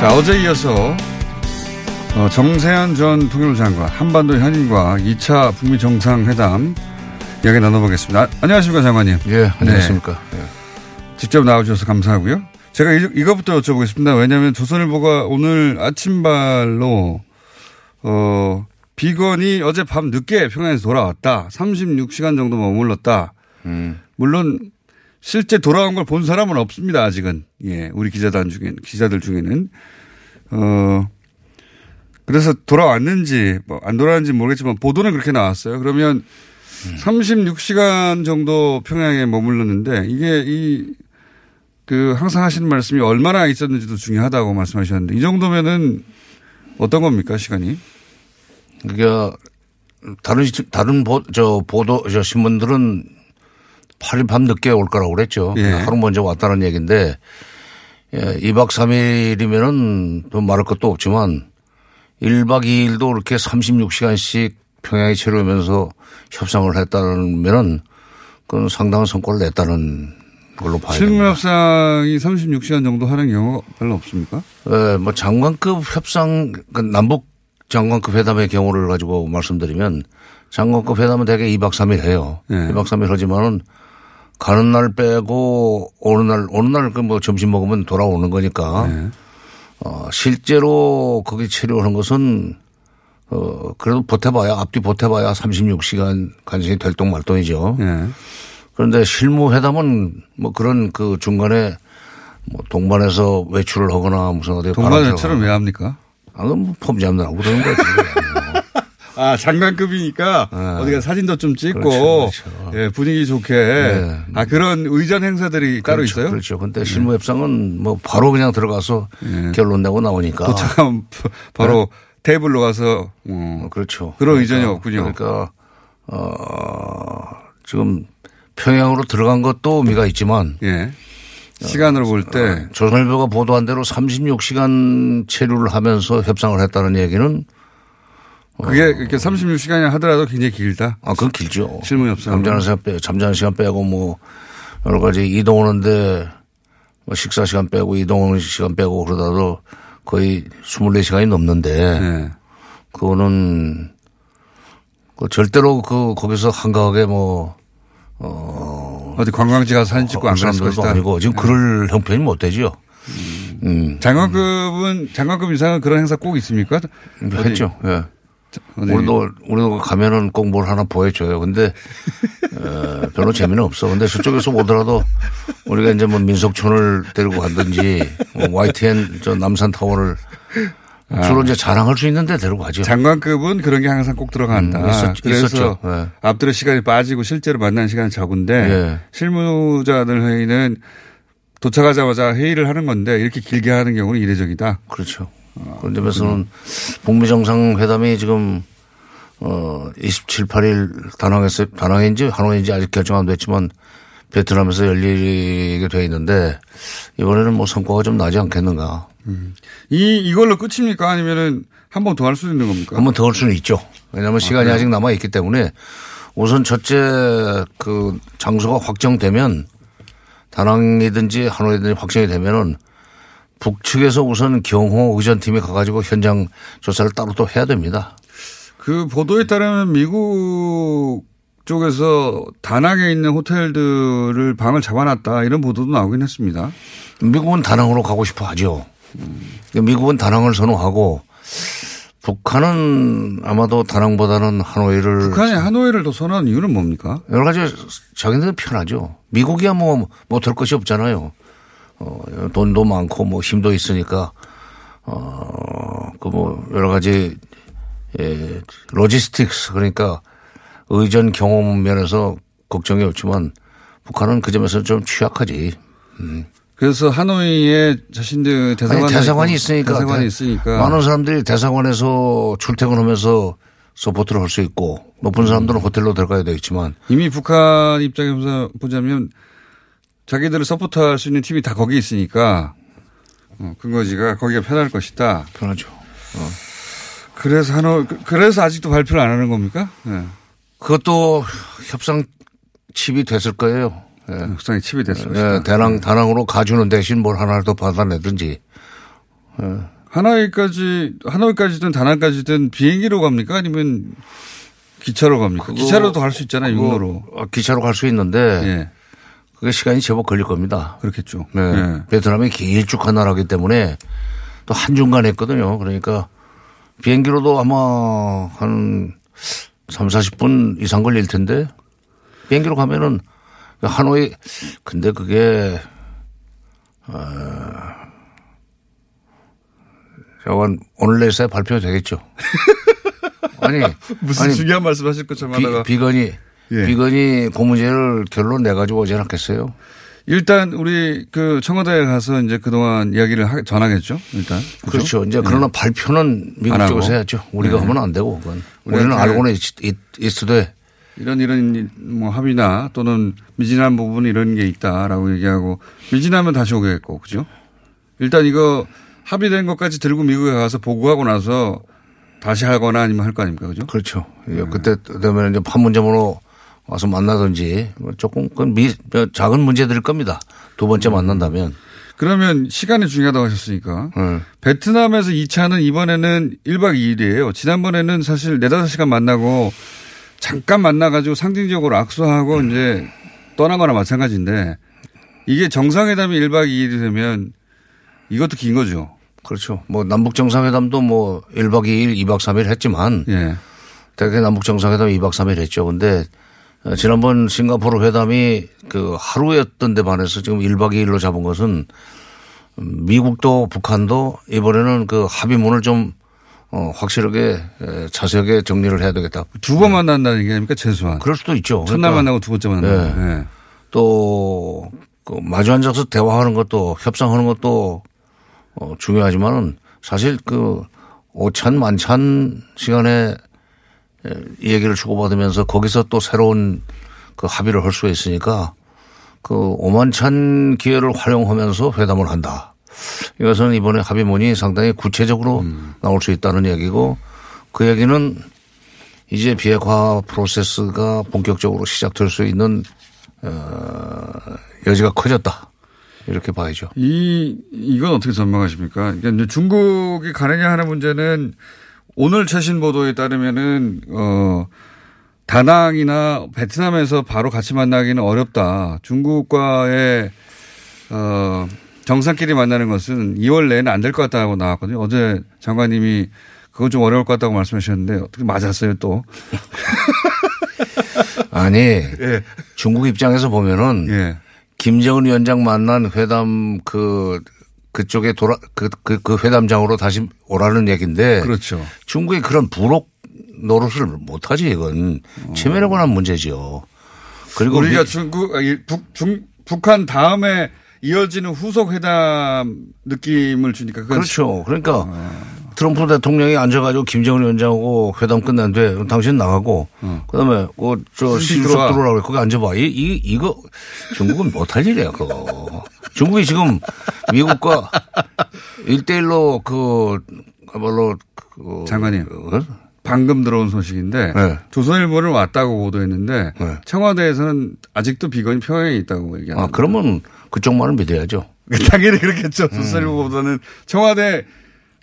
자, 어제 이어서 어, 정세현 전 통일부 장관 한반도 현인과 2차 북미 정상회담 이야기 나눠보겠습니다. 아, 안녕하십니까 장관님. 예, 안녕하십니까. 직접 나와주셔서 감사하고요. 제가 이, 이거부터 여쭤보겠습니다. 왜냐하면 조선일보가 오늘 아침발로 어, 비건이 어제 밤 늦게 평양에서 돌아왔다. 36시간 정도 머물렀다. 음. 물론 실제 돌아온 걸 본 사람은 없습니다. 아직은 예 우리 기자단 중에 기자들 중에는 어 그래서 돌아왔는지 뭐 안 돌아왔는지 모르겠지만 보도는 그렇게 나왔어요. 그러면 36시간 정도 평양에 머물렀는데 이게 이 그 항상 하시는 말씀이 얼마나 있었는지도 중요하다고 말씀하셨는데 이 정도면은 어떤 겁니까 시간이? 그러니까 다른 시- 다른 보, 저 보도 저 신문들은 8일 밤 늦게 올 거라고 그랬죠. 예. 하루 먼저 왔다는 얘기인데 예, 2박 3일이면은 또 말할 것도 없지만 1박 2일도 이렇게 36시간씩 평양에 체류하면서 협상을 했다면은 그건 상당한 성과를 냈다는 걸로 봐야 실무. 협상이 36시간 정도 하는 경우가 별로 없습니까? 예, 뭐 장관급 협상, 그 남북 장관급 회담의 경우를 가지고 말씀드리면 장관급 회담은 대개 2박 3일 해요. 네. 2박 3일 하지만은 가는 날 빼고 오는 날, 오는 날그 뭐 점심 먹으면 돌아오는 거니까 네. 어, 실제로 거기 체류하는 것은 어, 그래도 보태봐야, 앞뒤 보태봐야 36시간 간신히 될동 말동이죠. 예. 그런데 실무회담은 뭐 그런 그 중간에 뭐 동반해서 외출을 하거나 무슨 어디 동반 외출은 왜 합니까? 아, 그럼 뭐 폼 잡느라고 그러는 거지. 아, 장관급이니까 어디가 사진도 좀 찍고 네. 그렇죠, 그렇죠. 예, 분위기 좋게. 네. 아, 그런 의전 행사들이 따로 그렇죠, 있어요? 그렇죠. 근데 실무 협상은 뭐 바로 그냥 들어가서 결론 내고 나오니까. 도착하면 바로 테이블로 가서 어, 어, 그렇죠. 그런 의전이 그러니까, 없군요. 그러니까 어, 지금 평양으로 들어간 것도 의미가 있지만 예. 시간으로 볼 때 조선일보가 보도한 대로 36시간 체류를 하면서 협상을 했다는 얘기는 그게 이렇게 36시간이 하더라도 굉장히 길다. 아, 그건 길죠. 실무 협상. 잠자는 시간 빼, 잠자는 시간 빼고 뭐 여러 가지 이동하는데 뭐 식사 시간 빼고 이동하는 시간 빼고 그러다도 거의 24시간이 넘는데 예. 그거는 그 절대로 그 거기서 한가하게 뭐 어디 관광지 가서 사진 찍고 안그 사람들도 것이다. 아니고 지금 그럴 형편이 못 되죠. 음. 장관급은 장관급 이상은 그런 행사 꼭 있습니까? 했죠. 예. 어디- 우리도, 우리도 가면은 꼭 뭘 하나 보여줘요. 근데, 어, 별로 재미는 없어. 근데 저쪽에서 오더라도 우리가 이제 뭐 민속촌을 데리고 간든지 뭐 YTN 저 남산 타워를 주로 이제 자랑할 수 있는데 데리고 가죠. 장관급은 그런 게 항상 꼭 들어간다. 음, 있었- 그래서 있었죠. 예. 앞뒤로 시간이 빠지고 실제로 만나는 시간이 적은데 예. 실무자들 회의는 도착하자마자 회의를 하는 건데 이렇게 길게 하는 경우는 이례적이다. 그렇죠. 그런 점에서는 북미 정상회담이 지금 어 27, 8일 다낭에서 다낭인지 하노이인지 아직 결정 안 됐지만 베트남에서 열리게 돼 있는데 이번에는 뭐 성과가 좀 나지 않겠는가. 이 이걸로 끝입니까? 아니면은 한 번 더 할수 있는 겁니까? 한 번 더 할 수는 있죠. 왜냐하면 시간이 아직 남아 있기 때문에 우선 첫째 그 장소가 확정되면 다낭이든지 하노이든지 확정이 되면은 북측에서 우선 경호 의전팀이 가가지고 현장 조사를 따로 또 해야 됩니다. 그 보도에 따르면 미국 쪽에서 다낭에 있는 호텔들을 방을 잡아놨다 이런 보도도 나오긴 했습니다. 미국은 다낭으로 가고 싶어 하죠. 미국은 다낭을 선호하고 북한은 아마도 다낭보다는 하노이를 북한이 하노이를 더 선호하는 이유는 뭡니까? 여러 가지 자기네들 편하죠. 미국이야 뭐 못할 것이 없잖아요. 어, 돈도 많고 뭐 힘도 있으니까 어, 그 뭐 여러 가지 예, logistics 그러니까 의전 경험 면에서 걱정이 없지만 북한은 그 점에서 좀 취약하지. 그래서 하노이에 자신들 대사관 아니, 대사관이 있으니까. 대사관이 대- 있으니까 많은 사람들이 대사관에서 출퇴근하면서 support를 할 수 있고 높은 사람들은 호텔로 들어가야 되겠지만 이미 북한 입장에서 보자면 자기들을 support할 수 있는 팀이 다 거기 있으니까 어, 근거지가 거기가 편할 것이다. 편하죠. 그래서 하노 그래서 아직도 발표를 안 하는 겁니까? 네. 그것도 협상 칩이 됐을 거예요. 예. 협상이 칩이 됐어요. 예, 다낭, 다낭으로 가주는 대신 뭘 하나를 더 받아내든지. 하노이까지 하노이까지든 다낭까지든 비행기로 갑니까? 아니면 기차로 갑니까? 기차로도 갈 수 있잖아요. 육로로. 어, 기차로 갈 수 있는데 예. 그게 시간이 제법 걸릴 겁니다. 그렇겠죠. 네. 예. 베트남이 길쭉한 나라기 때문에 또 한중간 했거든요. 그러니까 비행기로도 아마 한 3, 40분 이상 걸릴 텐데 비행기로 가면은 하노이 근데 그게 어 저건 오늘 내서야 발표되겠죠. 아니 무슨 아니, 중요한 말씀 하실 것처럼 하다가. 비, 건이 예. 비건이 그 문제를 결론 내 가지고 오지 않았겠어요. 일단 우리 그 청와대에 가서 이제 그동안 이야기를 하- 전하겠죠. 일단. 그죠? 그렇죠. 이제 그러나 발표는 미국. 쪽에서 해야죠. 우리가 네. 하면 안 되고 그건 우리는 알고는 있, 있, 있어도 돼. 이런 이런 뭐 합의나 또는 미진한 부분 이런 게 있다라고 얘기하고 미진하면 다시 오겠고 그죠? 일단 이거 합의된 것까지 들고 미국에 가서 보고하고 나서 다시 하거나 아니면 할 거 아닙니까 그죠? 그렇죠. 네. 그때 되면 이제 판문점으로 와서 만나든지 뭐 조금 그건 미, 작은 문제들일 겁니다. 두 음. 번째 만난다면. 그러면 시간이 중요하다고 하셨으니까 네. 베트남에서 2차는 이번에는 1박 2일이에요. 지난번에는 사실 4, 5시간 만나고 잠깐 만나가지고 상징적으로 악수하고 이제 떠난 거나 마찬가지인데 이게 정상회담이 1박 2일이 되면 이것도 긴 거죠. 그렇죠. 뭐 남북 정상회담도 뭐 1박 2일, 2박 3일 했지만 예. 대개 남북 정상회담 2박 3일 했죠. 근데 어, 지난번 싱가포르 회담이 그 하루였던 데 반해서 지금 1박 2일로 잡은 것은 음, 미국도 북한도 이번에는 그 합의문을 좀 어, 확실하게 에, 자세하게 정리를 해야 되겠다. 두 번 만난다는 얘기 아닙니까 최소한. 그럴 수도 있죠. 첫날 그러니까 만나고 두 번째 만나고. 네. 예. 또, 그 마주 앉아서 대화하는 것도 협상하는 것도 어, 중요하지만은 사실 그 오찬 만찬 시간에 얘기를 주고받으면서 거기서 또 새로운 그 합의를 할 수가 있으니까 그 오만찬 기회를 활용하면서 회담을 한다. 이것은 이번에 합의문이 상당히 구체적으로 나올 수 있다는 얘기고 그 얘기는 이제 비핵화 프로세스가 본격적으로 시작될 수 있는 어, 여지가 커졌다. 이렇게 봐야죠. 이 이건 어떻게 전망하십니까? 그러니까 이제 중국이 가느냐 하는 문제는 오늘 최신 보도에 따르면은 어 다낭이나 베트남에서 바로 같이 만나기는 어렵다. 중국과의 어 정상끼리 만나는 것은 2월 내에는 안 될 것 같다고 나왔거든요. 어제 장관님이 그건 좀 어려울 것 같다고 말씀하셨는데 어떻게 맞았어요 또? 아니 예. 중국 입장에서 보면은 예. 김정은 위원장 만난 회담 그 그쪽에 돌아 그, 그, 그 회담장으로 다시 오라는 얘기인데 그렇죠. 중국이 그런 부록 노릇을 못하지 이건 체면에 관한 문제죠. 그리고 우리가 미- 중국 아니, 북, 중, 북한 다음에 이어지는 후속 회담 느낌을 주니까 그렇죠. 그러니까 어. 트럼프 대통령이 앉아가지고 김정은 위원장하고 회담 끝난 뒤에 당신 나가고 그다음에 그저 신신 신수로 들어와. 들어오라고 거기 앉아봐. 이, 이 이거 중국은 못할 일이야 그거. 중국이 지금 미국과 일대일로그 그야말로 그 장관님. 어? 방금 들어온 소식인데 네. 조선일보는 왔다고 보도했는데 네. 청와대에서는 아직도 비건이 평양에 있다고 얘기하는 아 그러면 그쪽 말은 믿어야죠. 당연히 그렇겠죠. 조선일보보다는 청와대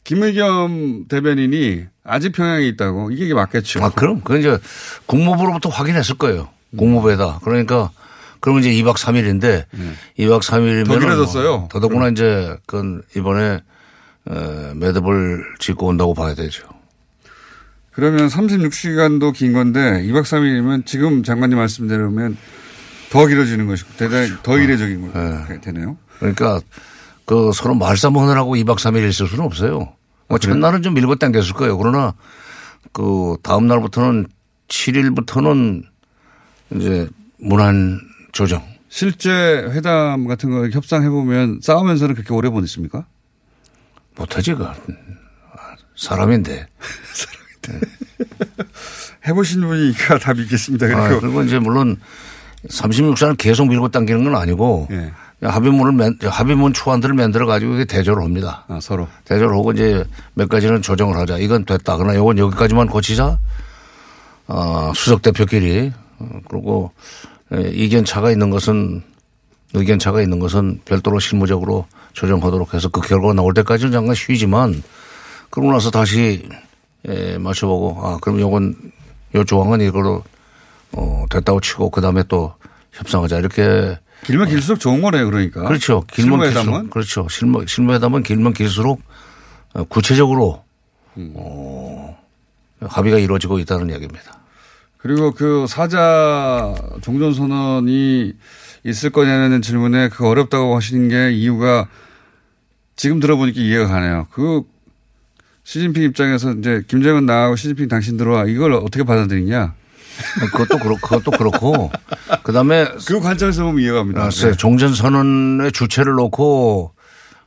김의겸 대변인이 아직 평양에 있다고 이게 맞겠죠. 아 그럼 그건 이제 국무부로부터 확인했을 거예요. 국무부에다. 그러니까 그러면 이제 2박 3일인데 2박 3일이면 더 길어졌어요. 더더구나 이제 그건 이번에 어, 매듭을 짓고 온다고 봐야 되죠. 그러면 36시간도 긴 건데 2박 3일이면 지금 장관님 말씀대로면 더 길어지는 것이고 대단히 더 이례적인 거 되네요. 그러니까 그 서로 말싸움하느라고 2박 3일 있을 수는 없어요. 뭐 첫날은 좀 밀고 당겼을 거예요. 그러나 그 다음 날부터는 7일부터는 이제 문안 조정. 실제 회담 같은 거 협상해 보면 싸우면서는 그렇게 오래 보냈습니까? 못하지, 그. 사람인데. 해보신 분이니까 다 믿겠습니다. 아, 그리고 그리고 이제 물론 36사는 계속 밀고 당기는 건 아니고 예. 합의문을 맨, 합의문 초안들을 만들어 가지고 이게 대조를 합니다. 아, 서로 대조를 하고 이제 몇 가지는 조정을 하자. 이건 됐다. 그러나 이건 여기까지만 고치자. 어, 수석 대표끼리 어, 그리고 에, 이견 차가 있는 것은 의견 차가 있는 것은 별도로 실무적으로 조정하도록 해서 그 결과가 나올 때까지는 잠깐 쉬지만 그러고 나서 다시 에, 맞춰보고 아 그럼 요건 요 조항은 이걸로 어 됐다고 치고 그 다음에 또 협상하자 이렇게 길면 길수록 좋은 거네요. 그러니까 그렇죠. 길면 실무회담은 길수록 그렇죠. 실무 실무회담은 길면 길수록 어, 구체적으로 어, 합의가 이루어지고 있다는 얘기입니다. 그리고 그 사자 종전 선언이 있을 거냐는 질문에 그 어렵다고 하시는 게 이유가 지금 들어보니까 이해가 가네요. 그 시진핑 입장에서 이제 김정은 나하고 시진핑 당신 들어와 이걸 어떻게 받아들이냐. 그것도 그렇고, 그것도 그렇고. 그 다음에. 그 관점에서 보면 이해가 갑니다. 네. 종전 선언의 주체를 놓고,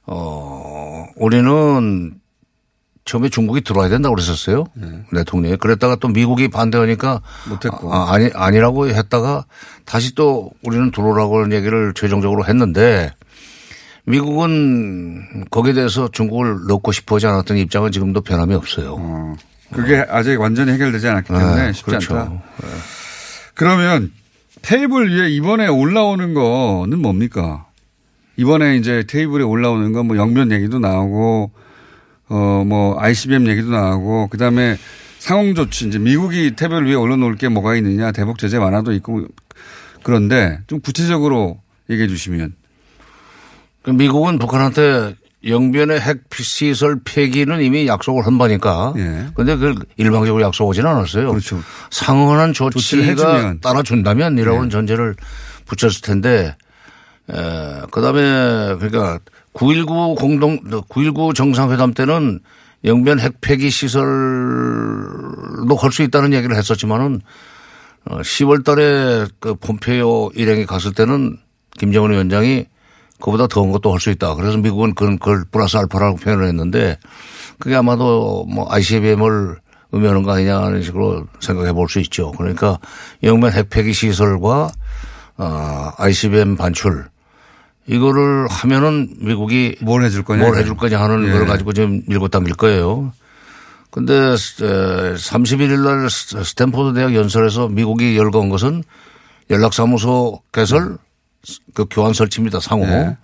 어, 우리는 처음에 중국이 들어와야 된다고 그랬었어요. 네. 대통령이. 그랬다가 또 미국이 반대하니까. 못했고. 아, 아니, 아니라고 했다가 다시 또 우리는 들어오라고 하는 얘기를 최종적으로 했는데 미국은 거기에 대해서 중국을 넣고 싶어 하지 않았던 입장은 지금도 변함이 없어요. 어, 그게 아직 완전히 해결되지 않았기 때문에 네, 쉽지 그렇죠. 않다. 그러면 테이블 위에 이번에 올라오는 거는 뭡니까? 이번에 이제 테이블에 올라오는 건 뭐 영변 얘기도 나오고 어 뭐 ICBM 얘기도 나오고 그 다음에 상응 조치 이제 미국이 테이블 위에 올려놓을 게 뭐가 있느냐 대북 제재 완화도 있고 그런데 좀 구체적으로 얘기해 주시면 그 미국은 북한한테 영변의 핵 시설 폐기는 이미 약속을 한 바니까. 예. 근데 그걸 일방적으로 약속하지는 않았어요. 그렇죠. 상응하는 조치가 해주면. 따라준다면 이라고는 예. 전제를 붙였을 텐데, 에, 그 다음에 그러니까 9.19 공동, 9.19 정상회담 때는 영변 핵 폐기 시설도 할수 있다는 얘기를 했었지만은 어, 10월 달에 그 폼페이오 일행이 갔을 때는 김정은 위원장이 그보다 더한 것도 할 수 있다. 그래서 미국은 그건 그걸 플러스 알파라고 표현을 했는데 그게 아마도 뭐 ICBM을 의미하는 거 아니냐 하는 식으로 생각해 볼 수 있죠. 그러니까 영변 핵폐기 시설과 어, ICBM 반출 이거를 하면은 미국이 뭘 해줄 거냐 뭘 해줄 거냐 하는 예. 걸 가지고 지금 밀고 당길 거예요. 근데 31일 날 스탠포드 대학 연설에서 미국이 열거한 것은 연락사무소 개설 그 교환 설치입니다. 상호. 네.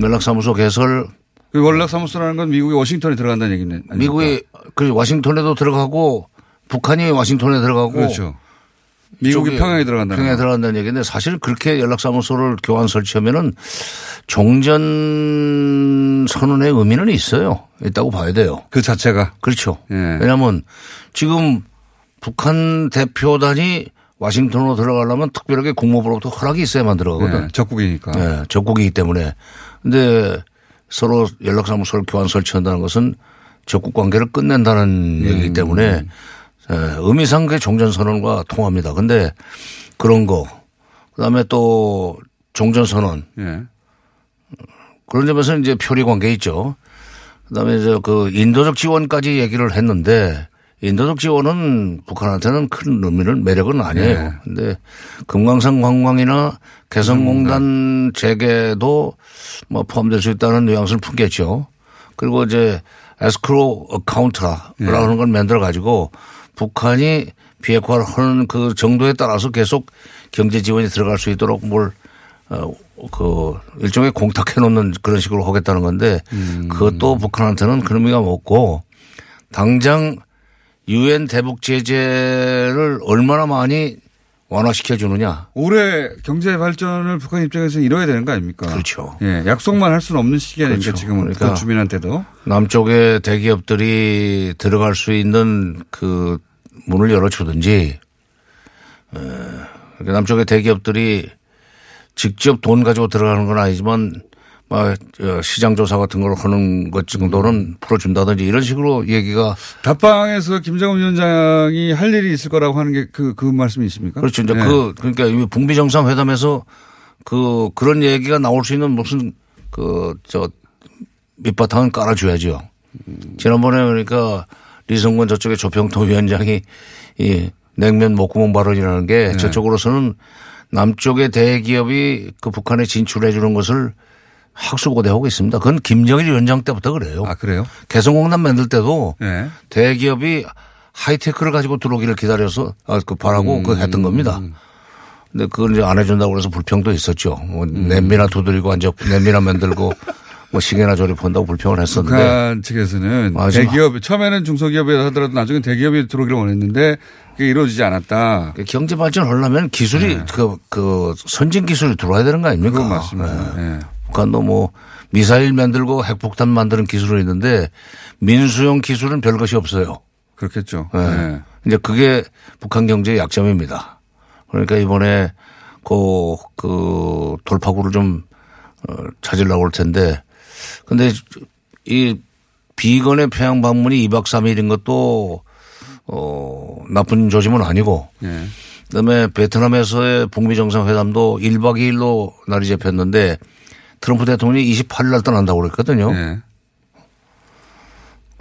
연락사무소 개설 그 연락사무소라는 건 미국이 워싱턴에 들어간다는 얘기네. 미국이 그 와싱턴에도 들어가고 북한이 와싱턴에 들어가고 그렇죠. 미국이 평양에 들어간다는 평양에 거. 들어간다는 얘기인데 사실 그렇게 연락사무소를 교환 설치하면은 종전 선언의 의미는 있어요. 있다고 봐야 돼요. 그 자체가. 그렇죠. 예. 왜냐하면 지금 북한 대표단이 와싱턴으로 들어가려면 특별하게 국무부로부터 허락이 있어야만 들어가거든. 네, 적국이니까. 네, 적국이기 때문에. 근데 서로 연락사무소를 교환 설치한다는 것은 적국 관계를 끝낸다는 음. 얘기이기 때문에 에, 의미상 그 종전선언과 통합니다. 근데 그런 거 그 다음에 또 종전선언 예. 그런 점에서 이제 표리 관계 있죠. 그 다음에 저그 인도적 지원까지 얘기를 했는데 인도적 지원은 북한한테는 큰 의미를 매력은 아니에요. 네. 근데 금강산 관광이나 개성공단 재개도 뭐 포함될 수 있다는 뉘앙스를 품겠죠. 그리고 이제 에스크로 어카운트라라는 네. 걸 만들어 가지고 북한이 비핵화를 하는 그 정도에 따라서 계속 경제 지원이 들어갈 수 있도록 뭘 어, 그 일종의 공탁해 놓는 그런 식으로 하겠다는 건데 음. 그것도 북한한테는 큰 의미가 없고 당장 유엔 대북 제재를 얼마나 많이 완화시켜 주느냐. 올해 경제 발전을 북한 입장에서 이뤄야 되는 거 아닙니까? 그렇죠. 예, 약속만 할 수는 없는 시기 아닙니까? 그렇죠. 지금 그러니까 그 주민한테도. 남쪽의 대기업들이 들어갈 수 있는 그 문을 열어주든지 에, 그러니까 남쪽의 대기업들이 직접 돈 가지고 들어가는 건 아니지만 뭐 시장 조사 같은 걸 하는 것 정도는 풀어준다든지 이런 식으로 얘기가 답방에서 김정은 위원장이 할 일이 있을 거라고 하는 게 그, 그 말씀이십니까? 그렇죠. 이제 예. 그 그러니까 이미 북미 정상회담에서 그 그런 얘기가 나올 수 있는 무슨 그 저 밑바탕은 깔아줘야죠. 지난번에 그러니까 리성건 저쪽에 조평통 위원장이 이 냉면 목구멍 발언이라는 게 네. 저쪽으로서는 남쪽의 대기업이 그 북한에 진출해 주는 것을 학수고대하고 있습니다. 그건 김정일 위원장 때부터 그래요. 아, 그래요? 개성공단 만들 때도 예. 대기업이 하이테크를 가지고 들어오기를 기다려서 아, 그 바라고 음. 그 했던 겁니다. 근데 그걸 이제 안 해준다고 그래서 불평도 있었죠. 뭐 음. 냄비나 두드리고 앉아 냄비나 만들고 뭐 시계나 조립한다고 불평을 했었는데 북한 측에서는 마지막- 대기업, 처음에는 중소기업에 하더라도 나중에 대기업이 들어오기를 원했는데 그게 이루어지지 않았다. 그 경제 발전 하려면 기술이 그, 그 선진 기술이 들어와야 되는 거 아닙니까? 네. 그건 맞습니다. 네. 예. 북한도 뭐 미사일 만들고 핵폭탄 만드는 기술은 있는데 민수용 기술은 별 것이 없어요. 그렇겠죠. 네. 예. 이제 그게 북한 경제의 약점입니다. 그러니까 이번에 그, 그 돌파구를 좀 어, 찾으려고 할 텐데 근데 이 비건의 평양 방문이 2박 3일인 것도 어, 나쁜 조짐은 아니고 예. 그다음에 베트남에서의 북미 정상회담도 1박 2일로 날이 잡혔는데 트럼프 대통령이 28일 날 떠난다고 그랬거든요. 예.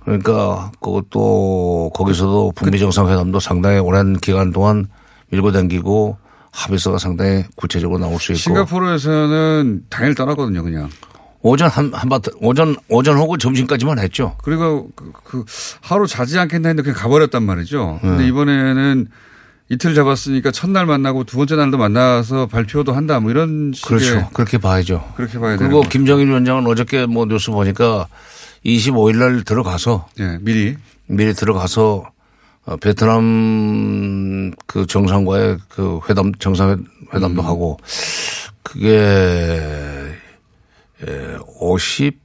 그러니까 그것도 거기서도 북미 정상회담도 상당히 오랜 기간 동안 밀고 당기고 합의서가 상당히 구체적으로 나올 수 있고 싱가포르에서는 당일 떠났거든요, 그냥. 오전 한 한바 오전 오전 하고 점심까지만 했죠. 그리고 그, 그 하루 자지 않겠나 했는데 그냥 가버렸단 말이죠. 근데 네. 이번에는 이틀 잡았으니까 첫날 만나고 두 번째 날도 만나서 발표도 한다 뭐 이런 식의 그렇죠. 그렇게 봐야죠. 그렇게 봐야 거. 김정일 위원장은 어저께 뭐 뉴스 보니까 25일 날 들어가서 예, 미리 미리 들어가서 어, 베트남 그 정상과의 그 회담 정상회담도 하고 그게 에, 50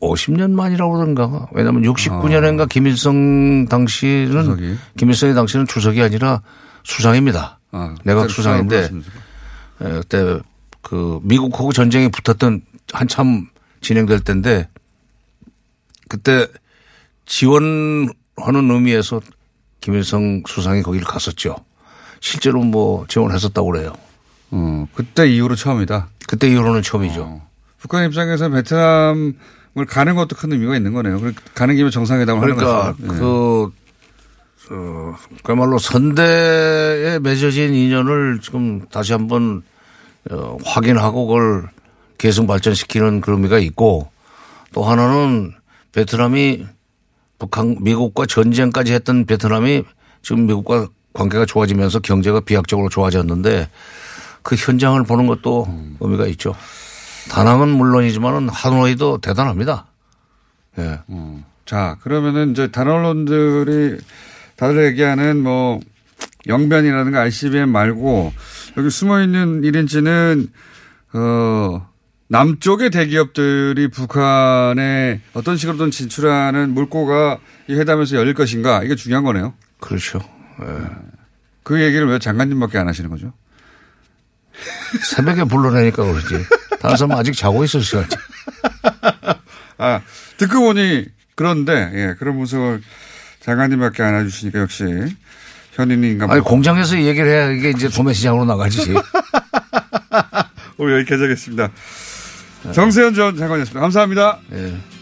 50년 만이라고 그러는가. 왜냐하면 69년인가 김일성 당시는 주석이. 김일성이 당시는 주석이 아니라 수상입니다. 아, 내각 수상인데 에, 그때 그 미국하고 전쟁이 붙었던 한참 진행될 때인데 그때 지원하는 의미에서 김일성 수상이 거기를 갔었죠. 실제로 뭐 지원했었다고 그래요. 어, 그때 이후로 처음이다. 그때 이후로는 처음이죠. 어. 북한 입장에서 베트남을 가는 것도 큰 의미가 있는 거네요. 가는 김에 정상회담을 그러니까 하는 거죠. 예. 그, 어, 그야말로 선대에 맺어진 인연을 지금 다시 한번 어, 확인하고 그걸 계속 발전시키는 그런 의미가 있고 또 하나는 베트남이 북한, 미국과 전쟁까지 했던 베트남이 지금 미국과 관계가 좋아지면서 경제가 비약적으로 좋아졌는데 그 현장을 보는 것도 의미가 있죠. 다낭은 물론이지만은 하노이도 대단합니다. 예. 자, 그러면은 이제 단언론들이 다들 얘기하는 뭐 영변이라든가 ICBM 말고 여기 숨어 있는 1인치는 어 남쪽의 대기업들이 북한에 어떤 식으로든 진출하는 물꼬가 이 회담에서 열릴 것인가 이게 중요한 거네요. 그렇죠. 그 얘기를 왜 장관님밖에 안 하시는 거죠? 새벽에 불러내니까 그러지. 다른 사람 아직 자고 있을 시간이지. 아 듣고 보니 그런데 예 그런 분석을 장관님밖에 안 해주시니까 역시 현인인가 아니, 공장에서 얘기를 해야 이게 이제 도매 시장으로 나가지. 오늘 여기까지 하겠습니다. 정세현 전 장관이었습니다. 감사합니다. 예.